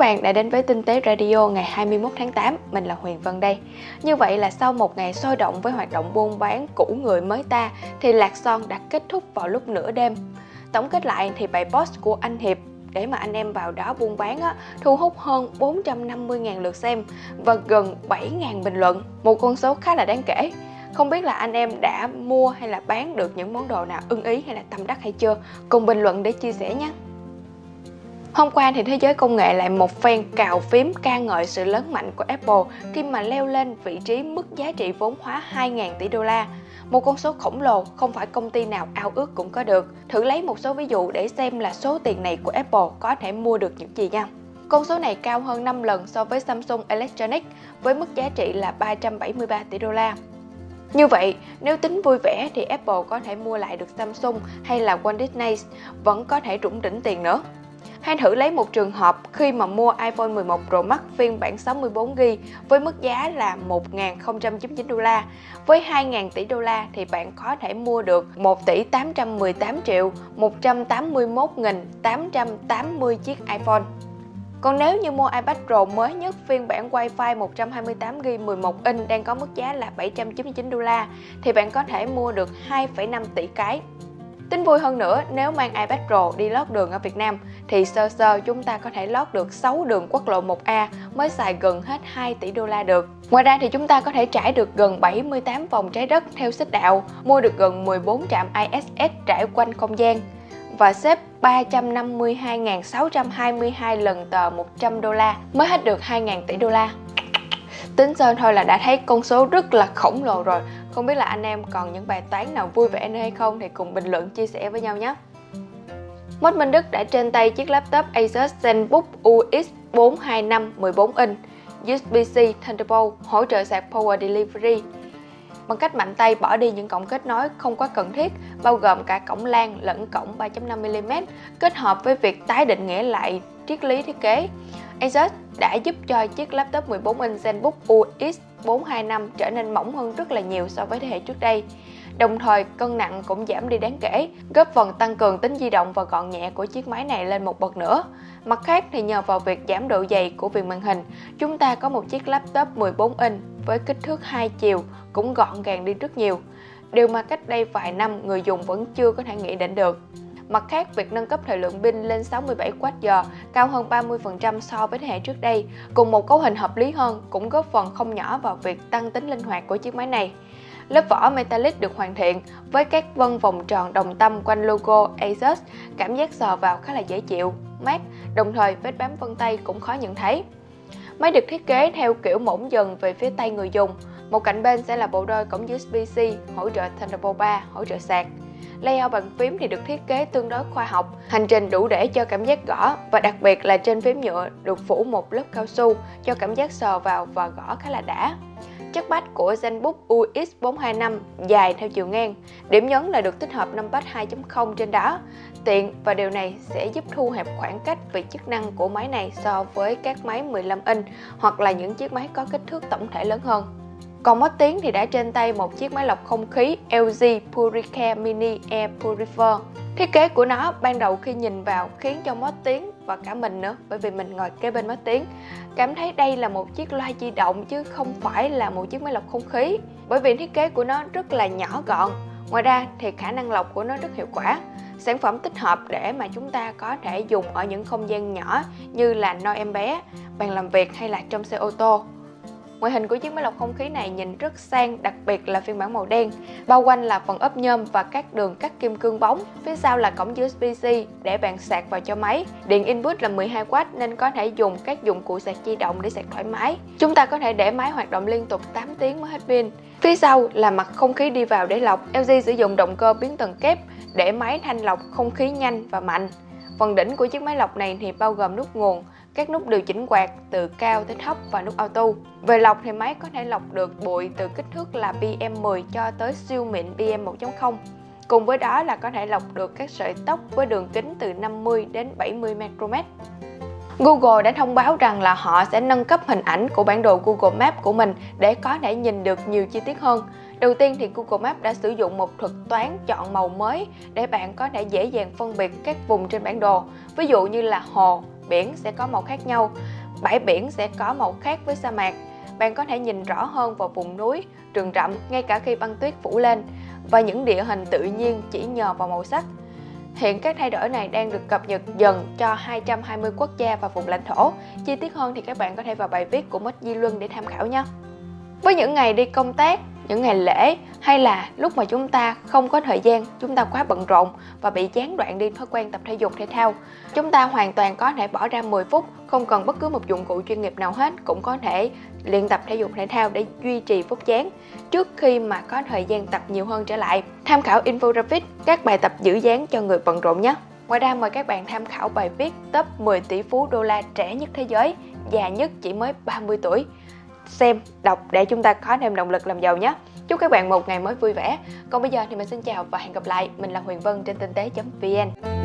bạn đã đến với Tinh tế Radio ngày 21 tháng 8, mình là Huyền Vân đây. Như vậy là sau một ngày sôi động với hoạt động buôn bán cũ người mới ta thì Lạc Son đã kết thúc vào lúc nửa đêm. Tổng kết lại thì bài post của anh Hiệp để mà anh em vào đó buôn bán á, thu hút hơn 450.000 lượt xem và gần 7.000 bình luận, một con số khá là đáng kể. Không biết là anh em đã mua hay là bán được những món đồ nào ưng ý hay là tâm đắc hay chưa? Cùng bình luận để chia sẻ nhé! Hôm qua thì thế giới công nghệ lại một phen cào phím ca ngợi sự lớn mạnh của Apple khi mà leo lên vị trí mức giá trị vốn hóa 2.000 tỷ đô la. Một con số khổng lồ không phải công ty nào ao ước cũng có được. Thử lấy một số ví dụ để xem là số tiền này của Apple có thể mua được những gì nha. Con số này cao hơn 5 lần so với Samsung Electronics với mức giá trị là 373 tỷ đô la. Như vậy, nếu tính vui vẻ thì Apple có thể mua lại được Samsung hay là Walt Disney vẫn có thể trũng đỉnh tiền nữa. Hãy thử lấy một trường hợp khi mà mua iPhone 11 Pro Max phiên bản 64GB với mức giá là 1.099 đô la. Với 2.000 tỷ đô la thì bạn có thể mua được 1 tỷ 818 triệu 181.880 chiếc iPhone. Còn nếu như mua iPad Pro mới nhất phiên bản Wi-Fi 128GB 11 inch đang có mức giá là 799 đô la thì bạn có thể mua được 2,5 tỷ cái. Tính vui hơn nữa, nếu mang iPad Pro đi lót đường ở Việt Nam thì sơ sơ chúng ta có thể lót được 6 đường quốc lộ 1A mới xài gần hết 2 tỷ đô la được. Ngoài ra thì chúng ta có thể trải được gần 78 vòng trái đất theo xích đạo, mua được gần 14 trạm ISS trải quanh không gian và xếp 352.622 lần tờ 100 đô la mới hết được 2.000 tỷ đô la. Tính sơ thôi là đã thấy con số rất là khổng lồ rồi không biết là anh em còn những bài toán nào vui vẻ nữa hay không thì cùng bình luận chia sẻ với nhau nhé. Mod Minh Đức đã trên tay chiếc laptop Asus ZenBook UX 425 14 inch USB-C Thunderbolt hỗ trợ sạc Power Delivery bằng cách mạnh tay bỏ đi những cổng kết nối không quá cần thiết, bao gồm cả cổng LAN lẫn cổng 3.5mm, kết hợp với việc tái định nghĩa lại triết lý thiết kế. Asus đã giúp cho chiếc laptop 14 inch ZenBook UX 425 trở nên mỏng hơn rất là nhiều so với thế hệ trước đây. Đồng thời, cân nặng cũng giảm đi đáng kể, góp phần tăng cường tính di động và gọn nhẹ của chiếc máy này lên một bậc nữa. Mặt khác thì nhờ vào việc giảm độ dày của viền màn hình, chúng ta có một chiếc laptop 14 inch với kích thước hai chiều cũng gọn gàng đi rất nhiều. Điều mà cách đây vài năm người dùng vẫn chưa có thể nghĩ đến được. Mặt khác, việc nâng cấp thời lượng pin lên 67Wh cao hơn 30% so với thế hệ trước đây, cùng một cấu hình hợp lý hơn cũng góp phần không nhỏ vào việc tăng tính linh hoạt của chiếc máy này. Lớp vỏ metallic được hoàn thiện với các vân vòng tròn đồng tâm quanh logo Asus, cảm giác sờ vào khá là dễ chịu, mát, đồng thời vết bám vân tay cũng khó nhận thấy. Máy được thiết kế theo kiểu mỏng dần về phía tay người dùng. Một cạnh bên sẽ là bộ đôi cổng USB-C hỗ trợ Thunderbolt 3, hỗ trợ sạc. Layout bàn phím thì được thiết kế tương đối khoa học, hành trình đủ để cho cảm giác gõ và đặc biệt là trên phím nhựa được phủ một lớp cao su cho cảm giác sờ vào và gõ khá là đã. Chất bách của ZenBook UX425 dài theo chiều ngang, điểm nhấn là được tích hợp numpad 2.0 trên đó. Tiện và điều này sẽ giúp thu hẹp khoảng cách về chức năng của máy này so với các máy 15 inch hoặc là những chiếc máy có kích thước tổng thể lớn hơn. Còn mất tiếng thì đã trên tay một chiếc máy lọc không khí LG Puricare Mini Air Purifier. Thiết kế của nó ban đầu khi nhìn vào khiến cho mất tiếng và cả mình nữa, bởi vì mình ngồi kế bên mất tiếng, cảm thấy đây là một chiếc loa di động chứ không phải là một chiếc máy lọc không khí. Bởi vì thiết kế của nó rất là nhỏ gọn, ngoài ra thì khả năng lọc của nó rất hiệu quả. Sản phẩm tích hợp để mà chúng ta có thể dùng ở những không gian nhỏ như là nơi em bé, bàn làm việc hay là trong xe ô tô. Ngoại hình của chiếc máy lọc không khí này nhìn rất sang, đặc biệt là phiên bản màu đen. Bao quanh là phần ốp nhôm và các đường cắt kim cương bóng. Phía sau là cổng USB-C để bạn sạc vào cho máy. Điện input là 12W nên có thể dùng các dụng cụ sạc di động để sạc thoải mái. Chúng ta có thể để máy hoạt động liên tục 8 tiếng mới hết pin. Phía sau là mặt không khí đi vào để lọc. LG sử dụng động cơ biến tần kép để máy thanh lọc không khí nhanh và mạnh. Phần đỉnh của chiếc máy lọc này thì bao gồm nút nguồn, các nút điều chỉnh quạt từ cao tới thấp và nút auto. Về lọc thì máy có thể lọc được bụi từ kích thước là PM10 cho tới siêu mịn PM1.0. Cùng với đó là có thể lọc được các sợi tóc với đường kính từ 50 đến 70 micromet. Google đã thông báo rằng là họ sẽ nâng cấp hình ảnh của bản đồ Google Maps của mình để có thể nhìn được nhiều chi tiết hơn. Đầu tiên thì Google Maps đã sử dụng một thuật toán chọn màu mới để bạn có thể dễ dàng phân biệt các vùng trên bản đồ, ví dụ như là hồ, biển sẽ có màu khác nhau, bãi biển sẽ có màu khác với sa mạc. Bạn có thể nhìn rõ hơn vào vùng núi, rừng rậm ngay cả khi băng tuyết phủ lên và những địa hình tự nhiên chỉ nhờ vào màu sắc. Hiện các thay đổi này đang được cập nhật dần cho 220 quốc gia và vùng lãnh thổ. Chi tiết hơn thì các bạn có thể vào bài viết của Mất Di Luân để tham khảo nhé. Với những ngày đi công tác, những ngày lễ hay là lúc mà chúng ta không có thời gian, chúng ta quá bận rộn và bị gián đoạn đi thói quen tập thể dục thể thao, chúng ta hoàn toàn có thể bỏ ra 10 phút, không cần bất cứ một dụng cụ chuyên nghiệp nào hết cũng có thể luyện tập thể dục thể thao để duy trì phút dáng trước khi mà có thời gian tập nhiều hơn trở lại. Tham khảo infographic các bài tập giữ dáng cho người bận rộn nhé. Ngoài ra mời các bạn tham khảo bài viết top 10 tỷ phú đô la trẻ nhất thế giới, già nhất chỉ mới 30 tuổi. Xem, đọc để chúng ta có thêm động lực làm giàu nhé. Chúc các bạn một ngày mới vui vẻ. Còn bây giờ thì mình xin chào và hẹn gặp lại. Mình là Huyền Vân trên tinh tế.vn.